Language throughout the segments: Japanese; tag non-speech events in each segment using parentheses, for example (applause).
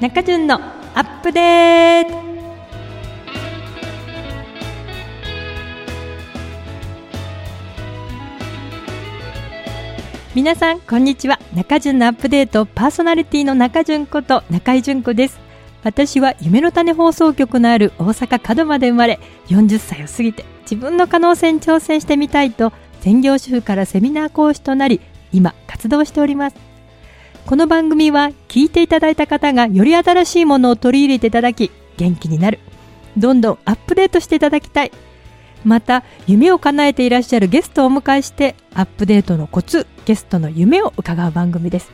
中潤のアップデート。皆さんこんにちは。中潤のアップデートパーソナリティの中潤こと中井純子です。私は夢の種放送局のある大阪門真で生まれ40歳を過ぎて自分の可能性に挑戦してみたいと専業主婦からセミナー講師となり今活動しております。この番組は聞いていただいた方がより新しいものを取り入れていただき元気になる。どんどんアップデートしていただきたい。また夢を叶えていらっしゃるゲストをお迎えしてアップデートのコツゲストの夢を伺う番組です。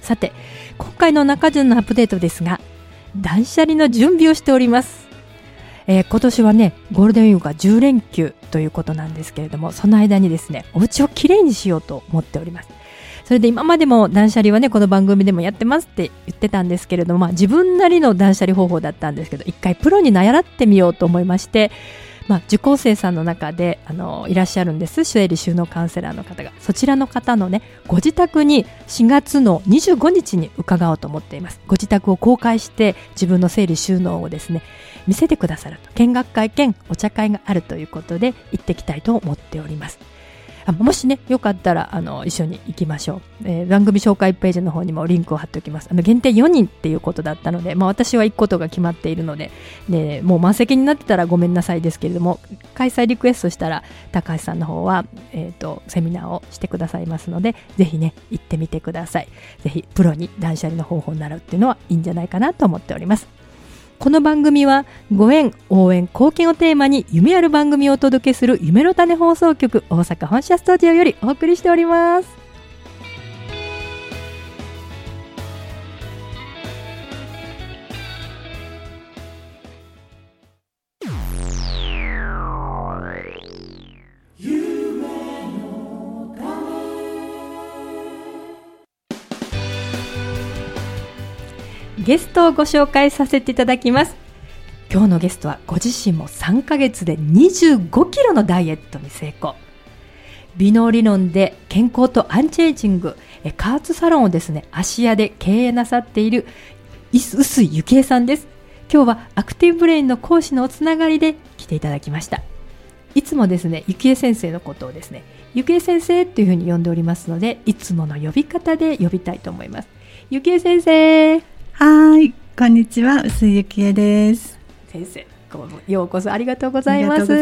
さて今回の中順のアップデートですが断捨離の準備をしております、えー今年はねゴールデンウィークが10連休ということなんですけれどもその間にですねお家をきれいにしようと思っております。それで今までも断捨離はねこの番組でもやってますって言ってたんですけれども、まあ、自分なりの断捨離方法だったんですけど一回プロに習ってみようと思いましてまあ、受講生さんの中であのいらっしゃるんです。整理収納カウンセラーの方が。そちらの方のねご自宅に4月の25日に伺おうと思っています。ご自宅を公開して自分の整理収納をですね見せてくださると。見学会兼お茶会があるということで行ってきたいと思っております。もしね、よかったら、あの、一緒に行きましょう。えー番組紹介ページの方にもリンクを貼っておきます。あの、限定4人っていうことだったので、まあ私は行くことが決まっているので、で、もう満席になってたらごめんなさいですけれども、開催リクエストしたら、高橋さんの方は、えっ、と、セミナーをしてくださいますので、ぜひね、行ってみてください。ぜひ、プロに断捨離の方法を習うっていうのはいいんじゃないかなと思っております。この番組はご縁、応援、貢献をテーマに夢ある番組をお届けする夢の種放送局大阪本社スタジオよりお送りしております。ゲストをご紹介させていただきます。今日のゲストはご自身も3ヶ月で25キロのダイエットに成功。美能理論で健康とアンチエイジング加圧サロンをですね芦屋で経営なさっている臼井幸恵さんです。今日はアクティブブレインの講師のおつながりで来ていただきました。いつもですね幸恵先生のことをですね幸恵先生っていうふうに呼んでおりますのでいつもの呼び方で呼びたいと思います。幸恵先生。はい、こんにちは、薄井ゆきえです。先生ようこそありがとうございます。ます。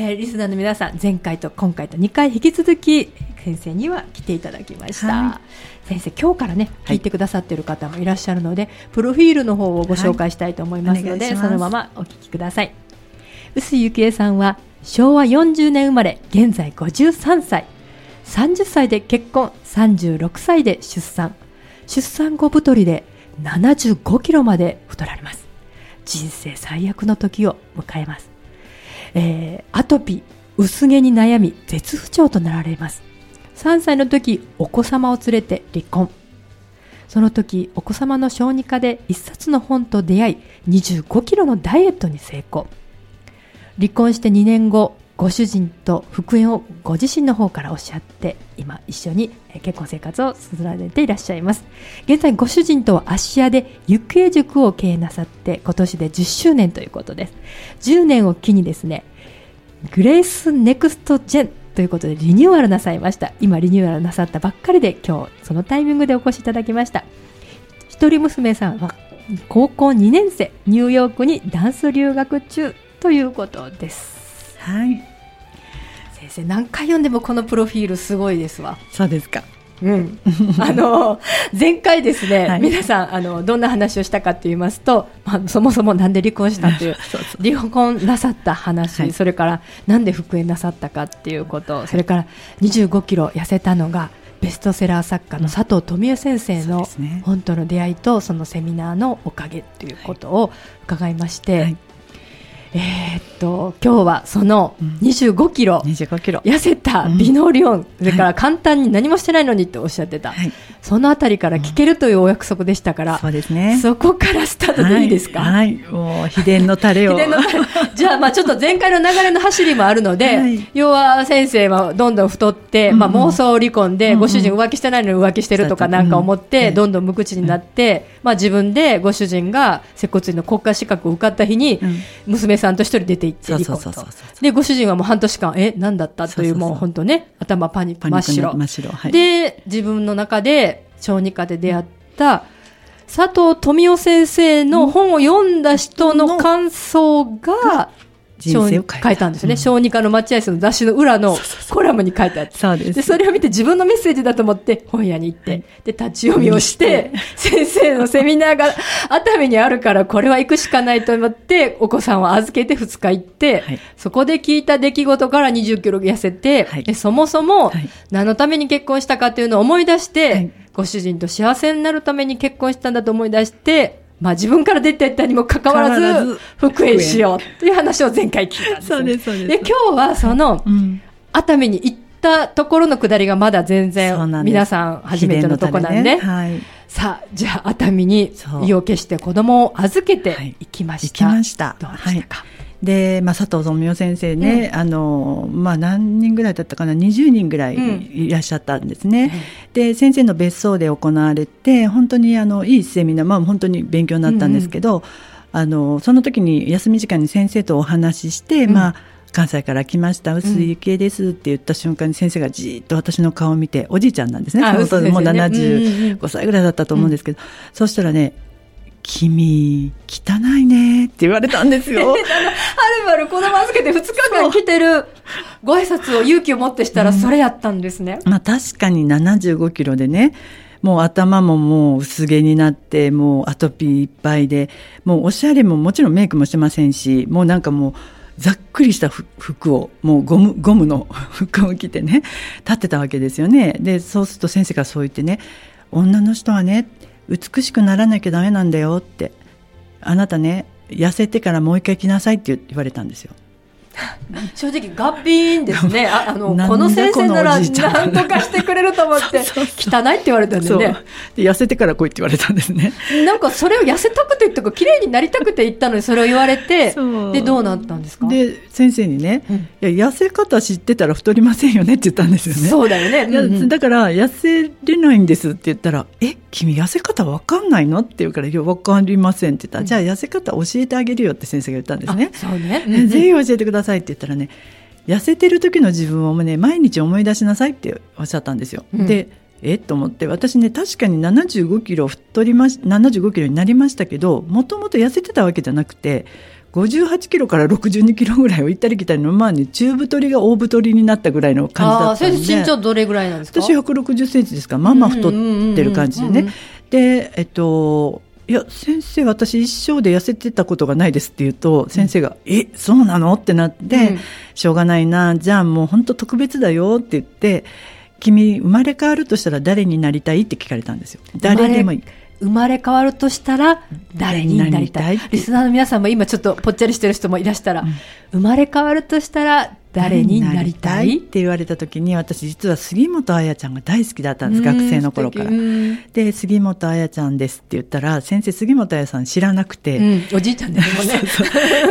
えーリスナーの皆さん前回と今回と2回引き続き先生には来ていただきました、は先生今日からねはい。聞いてくださっている方もいらっしゃるので、プロフィールの方をご紹介したいと思いますので、はい。そのままお聞きください。臼井幸恵さんは昭和40年生まれ現在53歳。30歳で結婚36歳で出産。出産後太りで75キロまで太られます。人生最悪の時を迎えます、えーアトピー薄毛に悩み絶不調となられます。3歳の時お子様を連れて離婚。その時お子様の小児科で一冊の本と出会い25キロのダイエットに成功。離婚して2年後ご主人と復縁をご自身の方からおっしゃって今一緒に結婚生活を進めていらっしゃいます。現在ご主人とは芦屋で行方塾を経営なさって今年で10周年ということです。10年を機にですねグレースネクストジェンということでリニューアルなさいました。今リニューアルなさったばっかりで今日そのタイミングでお越しいただきました。一人娘さんは高校2年生ニューヨークにダンス留学中ということです。はい、先生何回読んでもこのプロフィールすごいですわ。そうですか。うん、(laughs) あの前回ですね、はい。皆さんあのどんな話をしたかと言いますと、まあ、そもそもなんで離婚したという (laughs) 離婚なさった話、はい。それからなんで復縁なさったかっていうこと、それから25キロ痩せたのがベストセラー作家の佐藤富江先生の本当の出会いとそのセミナーのおかげということを伺いまして、はいえー、っと今日はその25キロ、25キロ。痩せた美能リオン、それから簡単に何もしてないのにっておっしゃってた、はい、そのあたりから聞けるというお約束でしたから、そうですね。そこからスタートでいいですか、はい、はい、もう秘伝のタレを。じゃあまあちょっと前回の流れの走りもあるので、はい、要は先生はどんどん太って、まあ、妄想を織り込んで、うん、ご主人浮気してないのに浮気してるとかなんか思って、どんどん無口になって、まあ、自分でご主人が接骨院の国家資格を受かった日に、娘さんと一人出て行って離婚とでご主人はもう半年間え何だった？というもう本当ね頭パニック真っ白。真っ白、はい、で自分の中で小児科で出会った佐藤富夫先生の本を読んだ人の感想が、人生を変えた。んですね、うん、小児科の待合室の雑誌の裏のコラムに書いてあってそうです。でそれを見て自分のメッセージだと思って本屋に行って、はい、で立ち読みをして先生のセミナーが熱海にあるからこれは行くしかないと思ってお子さんを預けて2日行って、はい、そこで聞いた出来事から20キロ痩せて、はい、でそもそも何のために結婚したかっていうのを思い出して、ご主人と幸せになるために結婚したんだと思い出してまあ自分から出てったにもかかわらず、復縁しようという話を前回聞いたんです、そうです、そうです。で、今日はその、熱海に行ったところのくだりがまだ全然、皆さん初めてのとこなんで、ね。はい、さあ、じゃあ熱海に意を決して子供を預けて行きました。はい、行きました。どうでしたか、はいで、まあ、佐藤富夫先生ね、うん、あのまあ、何人ぐらいだったかな？20人ぐらいいらっしゃったんですね、うん、で先生の別荘で行われて本当にあのいいセミナー、まあ、本当に勉強になったんですけど、うん。うん、あのその時に休み時間に先生とお話しして、まあ関西から来ました。薄井幸恵ですって言った瞬間に先生がじっと私の顔を見ておじいちゃんなんですね。その当時もう75歳ぐらいだったと思うんですけど、そうしたらね君、汚いねって言われたんですよ。(laughs) はるばる子供預けて2日間来てるご挨拶を勇気を持ってしたらそれやったんですね。うん、まあ確かに75キロでね、もう頭ももう薄毛になって、もうアトピーいっぱいで、もうおしゃれももちろんメイクもしてませんし、もうなんかもう、ざっくりした服を、もうゴム、ゴムの (laughs) 服を着てね、立ってたわけですよね。で、そうすると先生がそう言ってね、女の人はね、美しくならなきゃダメなんだよってあなたね痩せてからもう一回来なさいって言われたんですよ。(laughs) 正直ガッピーンですね。(laughs) ああのこの先生なら何とかしてくれると思って (laughs) 汚いって言われたんでね。で痩せてから来いって言われたんですね。なんかそれを痩せたくてっていうか綺麗になりたくて言ったのにそれを言われてでどうなったんですか？で先生にね、うん、いや痩せ方知ってたら太りませんよねって言ったんですよね。そうだよね、うんうん、だから痩せれないんですって言ったらえ君痩せ方わかんないの？って言うからいやわかりませんって言ったら、うん、じゃあ痩せ方教えてあげるよって先生が言ったんですね。そうね、うんうん、ぜひ教えてくださいって言ったらね痩せてる時の自分をね毎日思い出しなさいっておっしゃったんですよ。うん、でえ？と思って私ね確かに75キロ太りまし75キロになりましたけどもともと痩せてたわけじゃなくて58キロから62キロぐらいを行ったり来たりのまあね中太りが大太りになったぐらいの感じだったんで。身長どれぐらいなんですか？私160センチですか？らまあまあ太ってる感じでね。でえっといや先生私一生で痩せてたことがないですって言うと先生が「うん、えそうなの?」ってなって、うん、しょうがないなじゃあもう本当特別だよって言って「君生まれ変わるとしたら誰になりたい?」って聞かれたんですよ。誰でもいい生まれ変わるとしたら誰になりたい？リスナーの皆さんも今ちょっとぽっちゃりしてる人もいらしたら、うん、生まれ変わるとしたら誰になりたい？って言われた時に私実は杉本彩ちゃんが大好きだったんです学生の頃から。で杉本彩ちゃんですって言ったら先生杉本彩さん知らなくて、うん、おじいちゃんですもん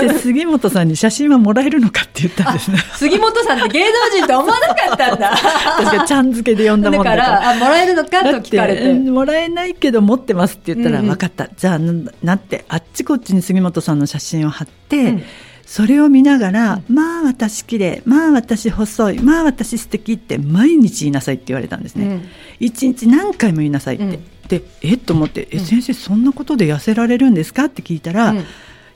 ねで杉本さんに写真はもらえるのかって言ったんです。(laughs) ね杉本さんって芸能人と思わなかったんだ。確かちゃん付けで呼んだもんだから。あもらえるのかと聞かれて。もらえないけど持ってますって言ったら、うん、分かった。じゃあなってあっちこっちに杉本さんの写真を貼って、うんそれを見ながら、うん、まあ私綺麗まあ私細いまあ私素敵って毎日言いなさいって言われたんですね、一、うん、日何回も言いなさいって、うん、でえ？っと思って「え先生そんなことで痩せられるんですか?」って聞いたら「い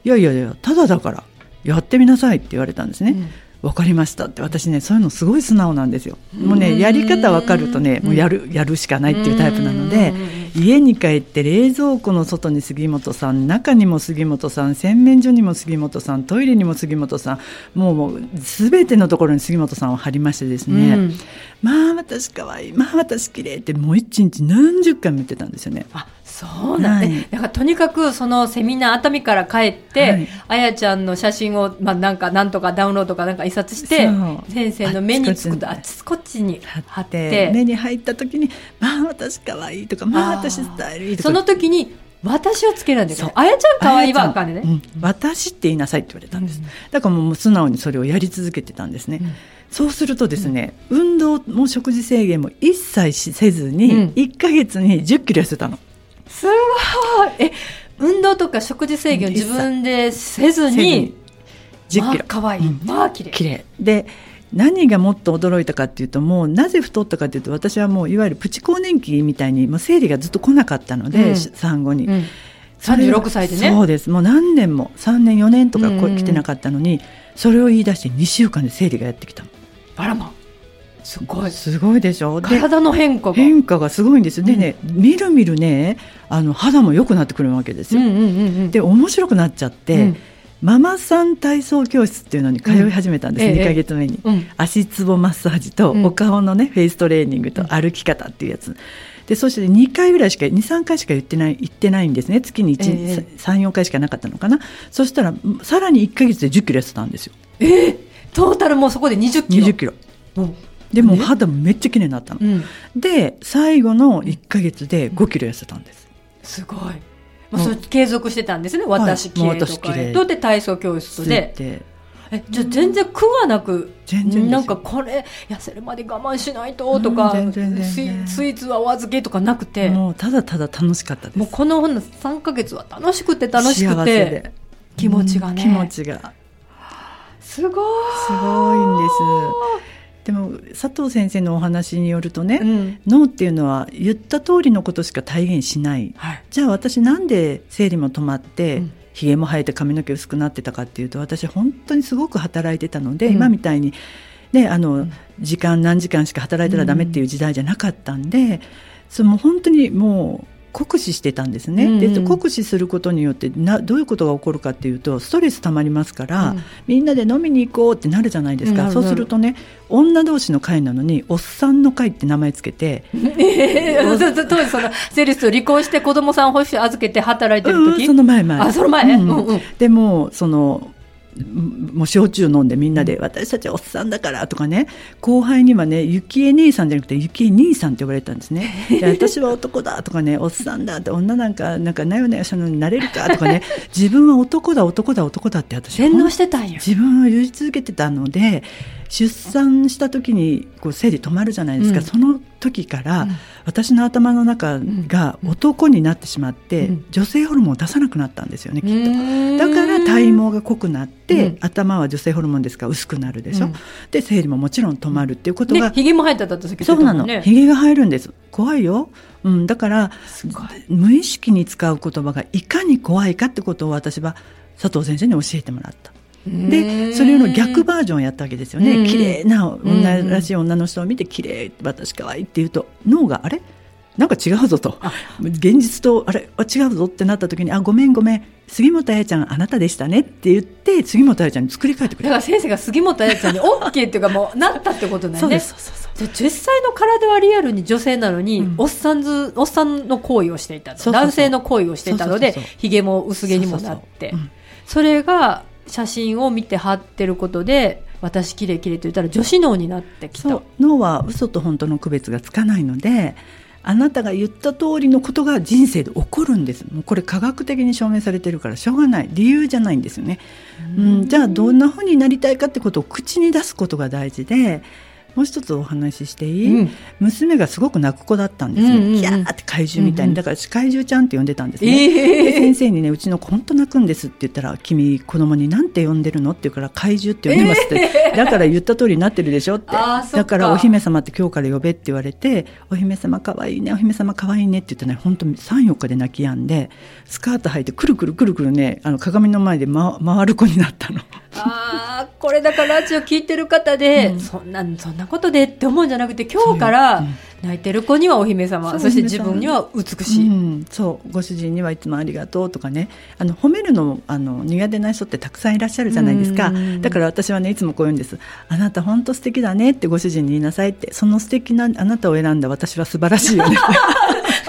やいやいやただだからやってみなさい」って言われたんですね。分かりましたって私ねそういうのすごい素直なんですよ。もうねやり方分かるとねもうやるやるしかないっていうタイプなので家に帰って冷蔵庫の外に杉本さん中にも杉本さん洗面所にも杉本さんトイレにも杉本さんもうもう全てのところに杉本さんを貼りましてですね、うん、まあ私可愛い。まあ私綺麗ってもう一日何十回も言ってたんですよね。あそうなんはい。ね。だからとにかくそのセミナー熱海から帰って、はい。あやちゃんの写真を、まあなんか、なんとかダウンロードかなんか印刷して先生の目につくとあちこっちに貼貼っって。て、目に入った時に「まあ私可愛いとか「まあ私スタイルいい」とか。その時に、私をつけるんだけそう。ど、あやちゃん可愛いはあかんねね。うん。私って言いなさいって言われたんです、うんだからもう素直にそれをやり続けてたんですね、うん。そうするとですね、運動も食事制限も一切しせずうん。に1ヶ月に1 0キロ痩せたの、すごい。え、運動とか食事制限を自分でせずに、10まキロあ可愛い、うん。まあ綺麗。綺麗。で何がもっと驚いたかっていうともうなぜ太ったかっていうと私はもういわゆるプチ更年期みたいにもう生理がずっと来なかったので、うん。産後に、うん。それ36歳でね。そうです。もう何年も3年4年とか来てなかったのに、それを言い出して2週間で生理がやってきたの。あらま。すごい。すごいでしょ？で体の変化が。変化がすごいんですよ。でね、みるみるねあの肌も良くなってくるわけですよ、うんうんうんうん。で面白くなっちゃって、うん。ママさん体操教室っていうのに通い始めたんです、うん。ええ。2ヶ月目に、うん。足つぼマッサージとうん。お顔のね、フェイストレーニングと歩き方っていうやつ。でそして2回ぐらいしか23回しか言ってない言ってないんですね。月にええ。34回しかなかったのかな。そしたらさらに1ヶ月で1 0キロ痩せたんですよ。えートータルもうそこで20キロ。2 0キロ。うんでも肌もめっちゃ綺麗になったの、うん。で最後の1ヶ月で5キロ痩せたんです、すごい。まあ、それ継続してたんですね。私綺麗とかもう私綺麗。とで体操教室で。でえ、じゃあ全然苦はなく、全然なんかこれ、痩せるまで我慢しないととか、うん全然。全スイ然スイーツはお預けとかなくて、ももうただただ楽しかったです。うこの3ヶ月は楽しくて楽しくて。で、気持ちがね。うん気持ちが。すごい。すごいんですでも佐藤先生のお話によるとね、うん。脳っていうのは言った通りのことしか体現しない。はい。じゃあ私なんで生理も止まって、うん。ひげも生えて髪の毛薄くなってたかっていうと私本当にすごく働いてたので、うん。今みたいに、ね、あのん。時間何時間しか働いたらダメっていう時代じゃなかったんで、その本当にもう酷使してたんですね、うんうん。で酷使することによってなどういうことが起こるかっていうとストレス溜まりますから、うん。みんなで飲みに行こうってなるじゃないですか、うんそうするとね女同士の会なのにおっさんの会って名前つけてええ (laughs) そうそう当時そのセリスと離婚して子供さん欲しい預けて働いてる時、うんその前前。あその前、ううん。んうん。でもそのもう焼酎飲んでみんなで、私たちおっさんだからとかね後輩にはね幸恵兄さんじゃなくて幸恵兄さんって呼ばれてたんですね。(laughs) で私は男だとかねおっさんだって女なんかなんかなよなよしたのになれるかとかね自分は男だ男だ男だって私洗脳してたんや自分を言い続けてたので出産した時にこう生理止まるじゃないですか、うん。その時から、うん。私の頭の中が男になってしまって、うん。女性ホルモンを出さなくなったんですよねきっと。とだから体毛が濃くなって、うん。頭は女性ホルモンですから薄くなるでしょ、うん。で生理ももちろん止まるっていうことが、でひげも生えたってさっき言そうなの。ひげが生えるんです。怖いよ、うん、だから無意識に使う言葉がいかに怖いかってことを私は佐藤先生に教えてもらったでそれの逆バージョンをやったわけですよね、うん綺麗な女らしい女の人を見て綺麗私可愛いって言うと脳があれ？なんか違うぞと。現実とあれ？あ違うぞ？ってなった時にあごめんごめん。杉本彩ちゃんあなたでしたねって言って杉本彩ちゃんに作り変えてくれだから先生が杉本彩ちゃんに OK っていうかもうなったってことだよね。そうですそうそうそうじゃあ実際の体はリアルに女性なのに、うん。おっさんずおっさんの行為をしていた男性の行為をしていたのでひげも薄毛にもなって。それが写真を見て貼ってることで私綺麗綺麗と言ったら女子脳になってきた。そう。脳は嘘と本当の区別がつかないのであなたが言った通りのことが人生で起こるんです。もうこれ科学的に証明されてるからしょうがない。理由じゃないんですよね、うん、じゃあどんなふうになりたいかってことを口に出すことが大事でもう一つお話ししていい、うん。娘がすごく泣く子だったんですよ、うんうんうん。キャーって怪獣みたいに、だから私怪獣ちゃんって呼んでたんですね、ええで先生にねうちの子本当泣くんですって言ったら君子供に何て呼んでるのって言うから怪獣って呼んでますって、だから言った通りになってるでしょって。だからお姫様って今日から呼べって言われてお姫様可愛いねお姫様可愛いねって言ってね本当に34日で泣き止んでスカート履いてくるくるくるくるねあの鏡の前で、ま、回る子になったの。ああこれだからラジオ聞いてる方で、うん。そんなそんなことでって思うんじゃなくて今日から泣いてる子にはお姫様そして自分には美しい、うん、そう。ご主人にはいつもありがとうとかね。あの褒めるのあの苦手な人ってたくさんいらっしゃるじゃないですか。うん。だから私はねいつもこう言うんです。あなた本当素敵だねってご主人に言いなさいってその素敵なあなたを選んだ私は素晴らしいよね。そ (laughs)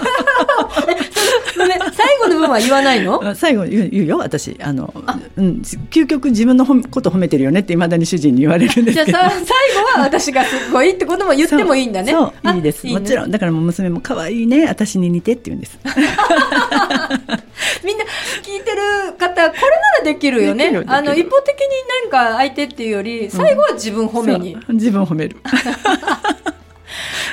最後の部分は言わないの？最後言う言うよ私。あのうん、究極自分のこと褒めてるよねっていまだに主人に言われるんですけど。じゃあ最後は私がすごいってことも言ってもいいんだね。そういいです。もちろん。だからもう娘も可愛いね私に似てって言うんです。(laughs) みんな聞いてる方これならできるよね。あの一方的になんか相手っていうより最後は自分褒めに、うん、自分褒める (laughs)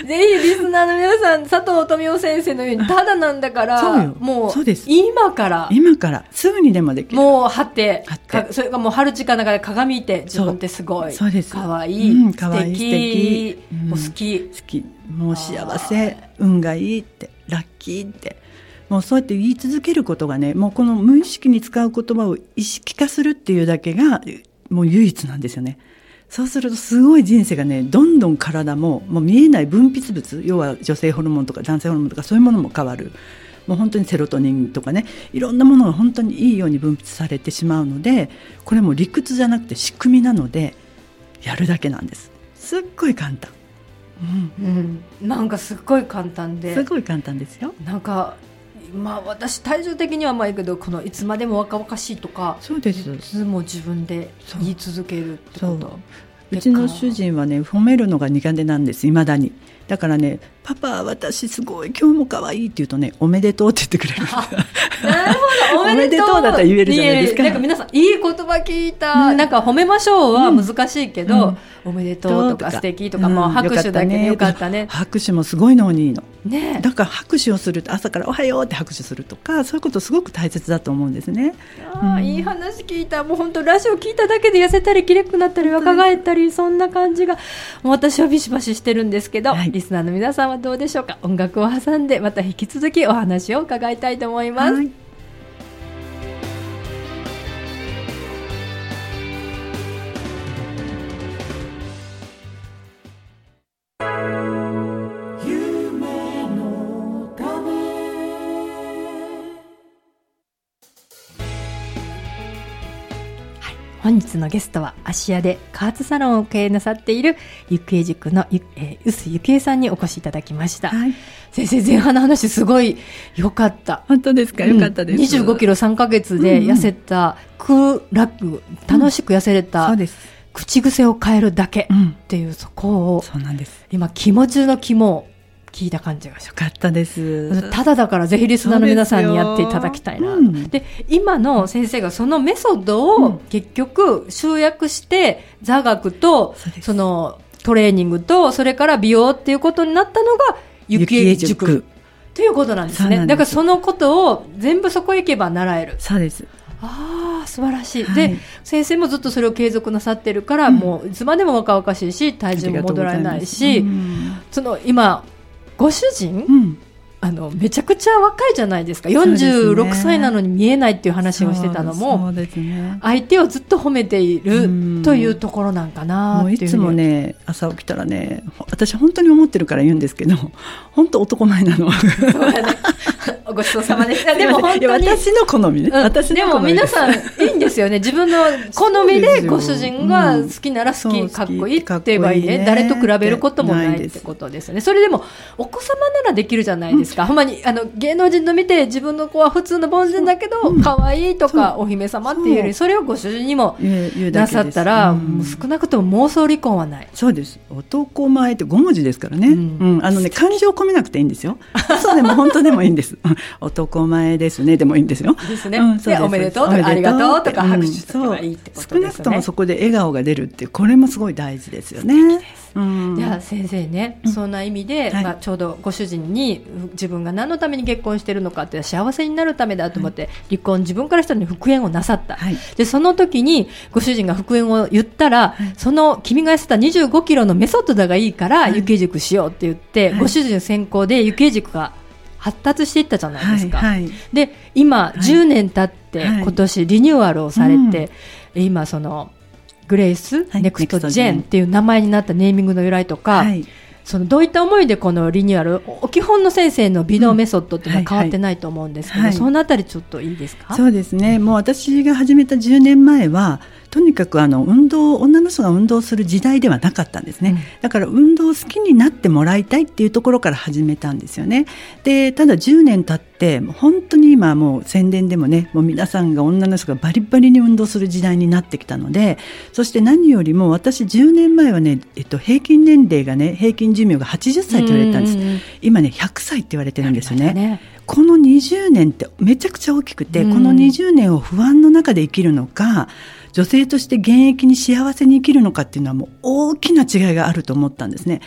ぜひリスナーの皆さん佐藤富夫先生のようにただなんだからもう今から今からすぐにでもできる。もう張ってそれがもう春近の中で鏡見て自分ってすごいそうです。かわいい、うん、かわいい素敵、うん、もう好き。好き。もう幸せ運がいいってラッキーって。もうそうやって言い続けることがねもうこの無意識に使う言葉を意識化するっていうだけがもう唯一なんですよね。そうするとすごい人生がねどんどん体ももう見えない分泌物要は女性ホルモンとか男性ホルモンとかそういうものも変わる。もう本当にセロトニンとかねいろんなものが本当にいいように分泌されてしまうのでこれも理屈じゃなくて仕組みなのでやるだけなんです。すっごい簡単、うん、うん、なんかすっごい簡単で。すごい簡単ですよ。なんかまあ私体重的にはまあいいけどこのいつまでも若々しいとかそうです。いつも自分で言い続けるってことう。ちの主人はね褒めるのが苦手なんです。いまだに。だからね「パパ私すごい今日も可愛いって言うとね「おめでとう」って言ってくれる。なるほど。(laughs) おめでとうだったら言えるじゃないですか。なんか皆さんいい言葉聞いた、ね、なんか褒めましょうは難しいけど、うん。おめでとうとか素敵とか、もう拍手だけでよかったね。拍手もすごいのにいいの、ね、だから拍手をすると朝から「おはよう」って拍手するとかそういうことすごく大切だと思うんですね。あ、うん、いい話聞いた。もう本当ラジオ聞いただけで痩せたりきれくなったり若返ったりそんな感じが私はビシバシしてるんですけど、はい、リスナーの皆さんはどうでしょうか？音楽を挟んでまた引き続きお話を伺いたいと思います。はい本日のゲストは芦屋で加圧サロンを経営なさっているゆくえ塾のゆ、えー、臼ゆきえさんにお越しいただきました、はい、先生前半の話すごい良かった。本当ですか？良かったです、うん、25キロ3か月で痩せた、空楽楽しく痩せれた、うん、そうです。口癖を変えるだけっていうそこを、そうなんです。今気持ちの肝を聞いた感じがしかったです。ただだからぜひリスナーの皆さんにやっていただきたいな、うん、で今の先生がそのメソッドを結局集約して座学とそのトレーニングとそれから美容っていうことになったのが雪江塾。ということなんですね。だからそのことを全部そこへ行けば習える。そうです。ああ素晴らしい、はい、で先生もずっとそれを継続なさってるから、うん、もういつまでも若々しいし体重も戻らないし、うん、その今ご主人、うん、あのめちゃくちゃ若いじゃないですか。46歳なのに見えないっていう話をしてたのも、ね、相手をずっと褒めているというところなんかないつもね朝起きたらね私本当に思ってるから言うんですけど本当男前なの。そうだね (laughs) ごちそうさまでした。(laughs) でも本当に。私の好みね。うん、私でも皆さんいいんですよね。(laughs) 自分の好みでご主人が好きなら好き、かっこいいって言えばいいね。誰と比べることもないってことですよね。それでも、お子様ならできるじゃないですか。ほんまに、あの、芸能人の見て自分の子は普通の凡人だけど、可愛いとかお姫様っていうより、それをご主人にもなさったら、少なくとも妄想離婚はない。そうです。男前って5文字ですからね。うん。あのね、感情込めなくていいんですよ。そうでも本当でもいいんです。(laughs) 男前ですね。でもいいんですよ。ですね。うん、でおめでとうとかありがとうとか拍手すればいいってことですね、少なくともそこで笑顔が出るってこれもすごい大事ですよね。うん、じゃあ先生ね、そんな意味で、まあ、ちょうどご主人に自分が何のために結婚してるのかって幸せになるためだと思って、離婚自分からしたのに復縁をなさった、はい、でその時にご主人が復縁を言ったら、はい、その君が痩せた2 5キロのメソッドだがいいから、雪塾しようって言って、ご主人先行で雪塾が発達していったじゃないですか。はいはい、で今、10年経って、今年リニューアルをされて、うん、今そのグレイス、ネクストジェンっていう名前になったネーミングの由来とか、そのどういった思いでこのリニューアル基本の先生の美容メソッドっていうのは変わってないと思うんですけど、うんはい。はい、そのあたりちょっといいですか？そうですね。もう私が始めた10年前はとにかくあの運動女の人が運動する時代ではなかったんですね、うん、だから運動好きになってもらいたいっていうところから始めたんですよね。でただ10年経って本当に今もう宣伝でもねもう皆さんが女の人がバリバリに運動する時代になってきたのでそして何よりも私10年前はね、えっと、平均年齢がね平均寿命が80歳と言われてたんです、今ね100歳って言われてるんですよね、ね、この20年ってめちゃくちゃ大きくて、この20年を不安の中で生きるのか女性として現役に幸せに生きるのかっていうのはもう大きな違いがあると思ったんですね。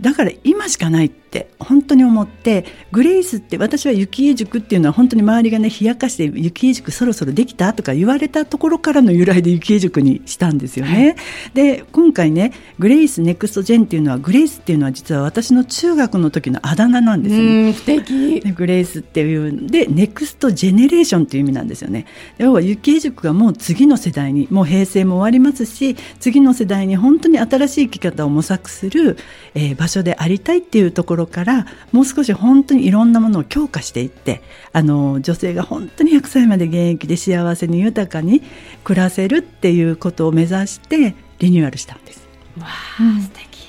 だから今しかないっ本当に思ってグレイスって私は幸恵塾っていうのは本当に周りがね冷やかして幸恵塾そろそろできたとか言われたところからの由来で幸恵塾にしたんですよね。はい、で今回ねグレイスネクストジェンっていうのはグレイスっていうのは実は私の中学の時のあだ名なんですよね。素敵グレイスっていうんで next generation っていう意味なんですよね。要は幸恵塾がもう次の世代にもう平成も終わりますし次の世代に本当に新しい生き方を模索する、えー、場所でありたいっていうところからもう少し本当にいろんなものを強化していってあの女性が本当に100歳まで現役で幸せに豊かに暮らせるっていうことを目指してリニューアルしたんです。わあ、うん、素敵。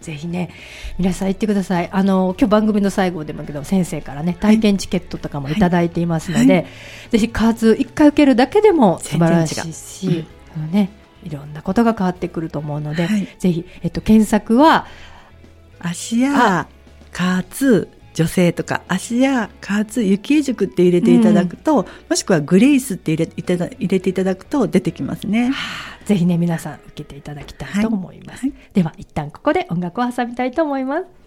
ぜひね皆さん行ってください。あの今日番組の最後でもけど先生からね体験チケットとかも頂い。ていますので、はい。はい、ぜひ加圧1回受けるだけでも素晴らしいし、うん、ねいろんなことが変わってくると思うので、はい、ぜひ、えっと、検索は足や加圧女性とか足や加圧雪江塾って入れていただくと、うん、もしくはグレイスって入れいただ入れていただくと出てきますね、はあ、ぜひね皆さん受けていただきたいと思います、はい。はい、では一旦ここで音楽を挟みたいと思います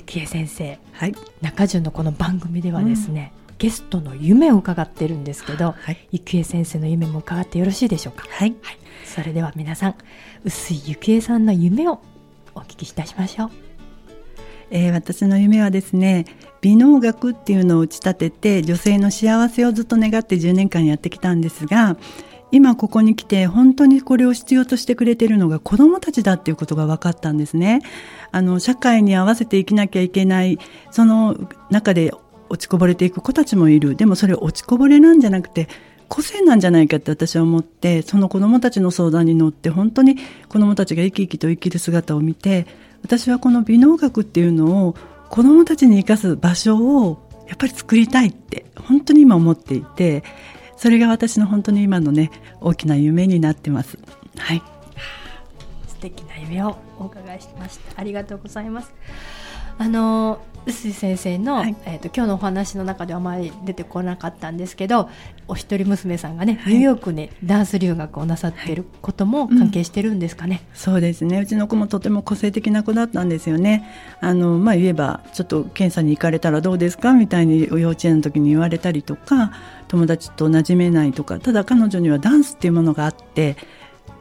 幸恵先生、はい、中潤のこの番組ではですね、うん、ゲストの夢を伺ってるんですけど、はい、幸恵先生の夢も伺ってよろしいでしょうか、はい、はい、それでは皆さん薄井幸恵さんの夢をお聞きいたしましょう、えー、私の夢はですね美能学っていうのを打ち立てて女性の幸せをずっと願って10年間やってきたんですが今ここに来て本当にこれを必要としてくれているのが子どもたちだっていうことが分かったんですね。あの社会に合わせて生きなきゃいけないその中で落ちこぼれていく子たちもいるでもそれ落ちこぼれなんじゃなくて個性なんじゃないかって私は思ってその子どもたちの相談に乗って本当に子どもたちが生き生きと生きる姿を見て私はこの美能学っていうのを子どもたちに生かす場所をやっぱり作りたいって本当に今思っていてそれが私の本当に今のね大きな夢になってます。はい。素敵な夢をお伺いしました。ありがとうございます。あの臼井先生の、はい、えーと、今日のお話の中ではあまり出てこなかったんですけどお一人娘さんがね、はい、ニューヨークにダンス留学をなさっていることも関係してるんですかね、うん、そうですね。うちの子もとても個性的な子だったんですよね。あの、まあ、言えばちょっと検査に行かれたらどうですかみたいに幼稚園の時に言われたりとか友達と馴染めないとかただ彼女にはダンスっていうものがあって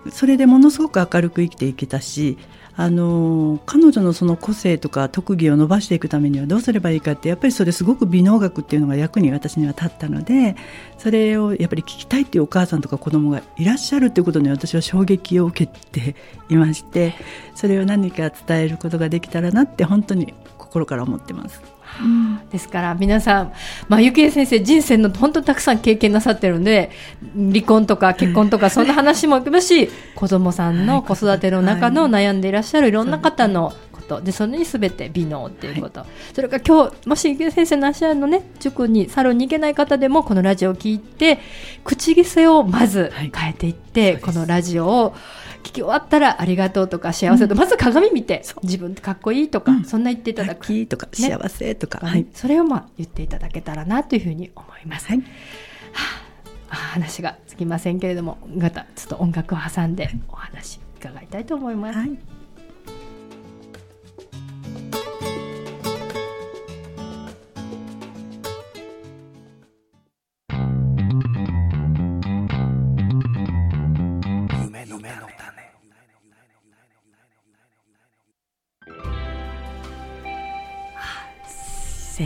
それでものすごく明るく生きていけたしあの彼女のその個性とか特技を伸ばしていくためにはどうすればいいかってやっぱりそれすごく美能学っていうのが役に私には立ったのでそれをやっぱり聞きたいっていうお母さんとか子供がいらっしゃるっていうことに私は衝撃を受けていましてそれを何か伝えることができたらなって本当に心から思ってます。うん、ですから皆さん、まあ、ゆきえ先生人生の本当たくさん経験なさってるんで離婚とか結婚とかそんな話もあるし (laughs) 子供さんの子育ての中の悩んでいらっしゃるいろんな方のことでそれにすべて美能っていうこと、はい、それから今日もしゆきえ先生の足のね塾にサロンに行けない方でもこのラジオを聞いて口癖をまず変えていって、はい、このラジオを聞き終わったらありがとうとか幸せと、うん、まず鏡見て自分ってかっこいいとか、うん、そんな言っていただく。とか、幸せとか、はい、それをまあ言っていただけたらなというふうに思います。はい、はあ、話がつきませんけれども、またちょっと音楽を挟んでお話伺いたいと思います。はい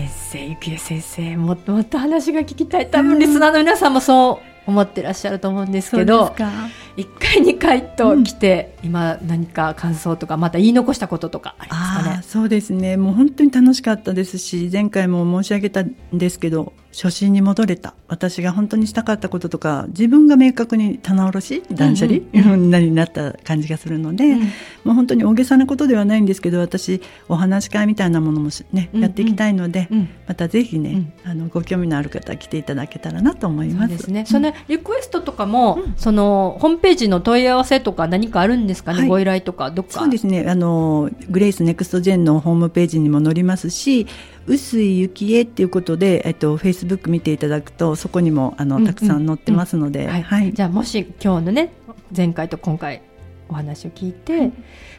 生えゆきえ先生もっともっと話が聞きたい。多分リスナーの皆さんもそう思ってらっしゃると思うんですけど、1回2回と来て、うん、今何か感想とかまた言い残したこととかありますかね？そうですね。もう本当に楽しかったですし前回も申し上げたんですけど初心に戻れた。私が本当にしたかったこととか自分が明確に棚卸し断捨離、うんうん、になった感じがするので、うん、もう本当に大げさなことではないんですけど私お話し会みたいなものもね、やっていきたいので、うん、またぜひね、あのご興味のある方来ていただけたらなと思います。そうですね、そのリクエストとかも、そのホームページの問い合わせとか何かあるんですかね、はい、ご依頼とかどっか。そうですね。あのグレイスネクストジェンのホームページにも載りますし臼井幸恵っていうことで、えっと、フェイスブック見ていただくとそこにもあの、たくさん載ってますので、はい、じゃあもし今日のね前回と今回お話を聞いて、はい、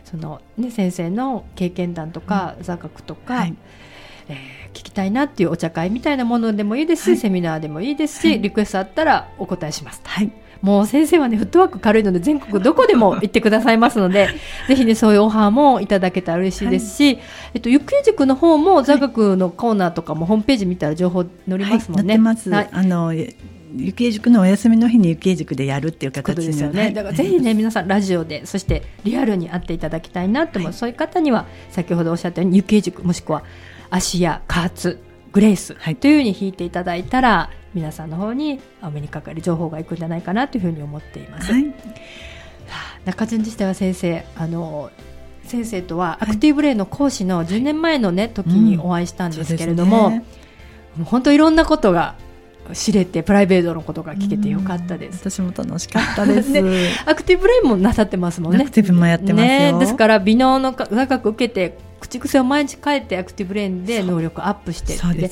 そのね、先生の経験談とか、座学とか、はい、えー、聞きたいなっていうお茶会みたいなものでもいいですし、はい、セミナーでもいいですし、リクエストあったらお答えします。はいもう先生はねフットワーク軽いので全国どこでも行ってくださいますので (laughs) ぜひねそういうオファーもいただけたら嬉しいですし、はい、えっと、ゆっくり塾の方も座学のコーナーとかもホームページ見たら情報載りますもんね。はい、あのゆきえ塾のお休みの日にゆきえ塾でやるっていう形ですよね。だからぜひね、皆さんラジオでそしてリアルに会っていただきたいなと思う、はい、そういう方には先ほどおっしゃったようにゆきえ塾もしくは芦屋加圧グレースというふうに弾いていただいたら、皆さんの方にお目にかかる情報がいくんじゃないかなというふうに思っています。はい、中順自体は先生あの先生とはアクティブレイの講師の10年前のね時にお会いしたんですけれども、うんね、本当いろんなことが知れてプライベートのことが聞けてよかったです。私も楽しかったです。(laughs) アクティブレインもなさってますもんね。アクティブもやってますね。ですから美濃の座学受けて口癖を毎日変えてアクティブレインで能力アップしてで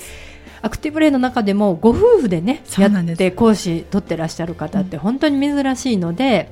アクティブレインの中でもご夫婦でねやって講師取ってらっしゃる方って本当に珍しいので、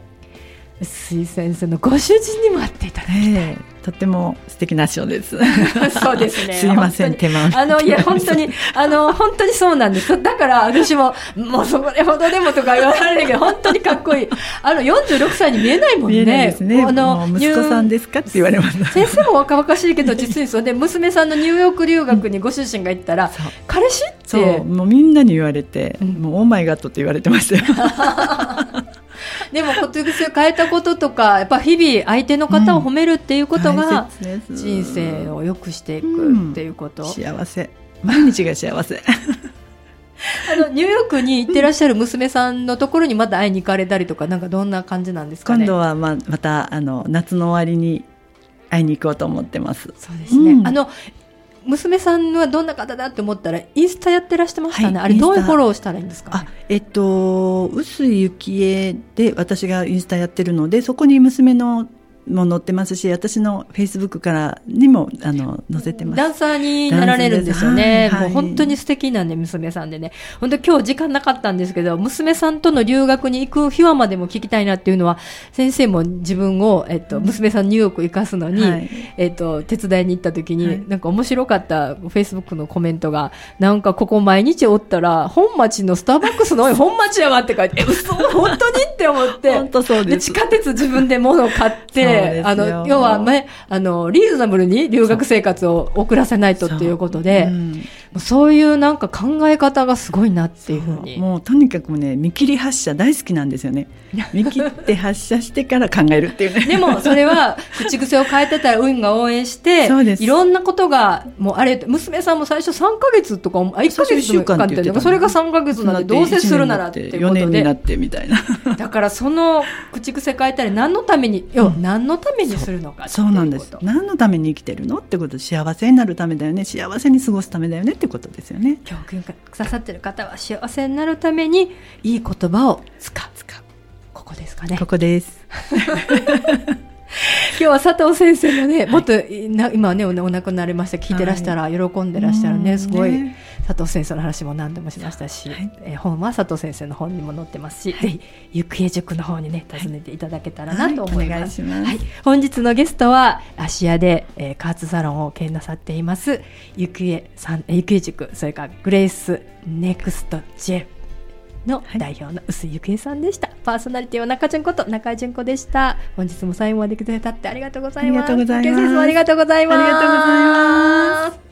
水先生のご主人にも会っていただきたい。えーとても素敵な賞です。(laughs) そうですね。すいません、手間あの、いや、本当に、あの、本当にそうなんです。だから、私も、もうそれほどでもとか言われるけど、本当にかっこいい。あの、46歳に見えないもんね。見えないですね。あの、息子さんですかって言われます。先生も若々しいけど、実にそうで、(laughs) 娘さんのニューヨーク留学にご主人が行ったら、彼氏って？そう、もうみんなに言われて、もう、オーマイガットって言われてましたよ。(laughs) でも口癖を変えたこととかやっぱ日々相手の方を褒めるっていうことが、人生を良くしていくっていうこと、うん、幸せ。毎日が幸せ。(laughs) あのニューヨークに行ってらっしゃる娘さんのところにまた会いに行かれたりとかなんかどんな感じなんですか、ね、今度はままたあの夏の終わりに会いに行こうと思ってます。そうですね。うん、あの娘さんはどんな方だって思ったらインスタやってらしてましたね、はい、あれどういうフォローしたらいいんですか、ね、あえっと臼井幸恵で私がインスタやってるのでそこに娘のも載ってますし私のフェイスブックからにもあの載せてます。ダンサーになられるんですよね、はいはい、もう本当に素敵なんで娘さんでね。本当今日時間なかったんですけど娘さんとの留学に行く秘話までも聞きたいなっていうのは先生も自分を、えっと、娘さんニューヨーク行かすのに、はい、えっと、手伝いに行った時に、はい、なんか面白かったフェイスブックのコメントがなんかここ毎日おったら本町のスターバックスの本町やわって書いてえ嘘本当にって思って。本当そうです。地下鉄自分で物を買ってあの、要は、ね、あの、リーズナブルに留学生活を送らせないとっていうことで、そう,、そういうなんか考え方がすごいなっていうふうに。もうとにかくね、見切り発車大好きなんですよね。見切って発射してから考えるっていうね。(laughs) でも、それは、口癖を変えてたら運が応援して、そうですいろんなことが、もうあれ、娘さんも最初3か月とか、あ、1か月とかって言ってそれが3か月なんで、どうせするならっていうことで。4年になってみたいな。だから、その口癖変えたり、何のために、要は何のためにするのかそうなんです。何のために生きてるのってこと幸せになるためだよね。幸せに過ごすためだよねってことですよね。教訓が刺さってる方は幸せになるためにいい言葉を使う。使う。ここですかね。ここです (laughs) (laughs) 今日は佐藤先生のね、もっと今ねお亡くなりました。聞いてらしたら喜んでらっしゃるね、すごい佐藤先生の話も何度もしましたし、はい、え本は佐藤先生の本にも載ってますし、はい、ぜひゆくえ塾の方にね訪ねていただけたらなと思います。はい、本日のゲストは芦屋で、えー、加圧サロンを経営なさっていますゆくえさんゆくえ塾それからグレイスネクスト J の代表の臼井ゆくえさんでした、はい、パーソナリティは中純子と中井純子でした。本日も最後までくださってありがとうございます。ありがとうございます。ありがとうございます。ありがとうございます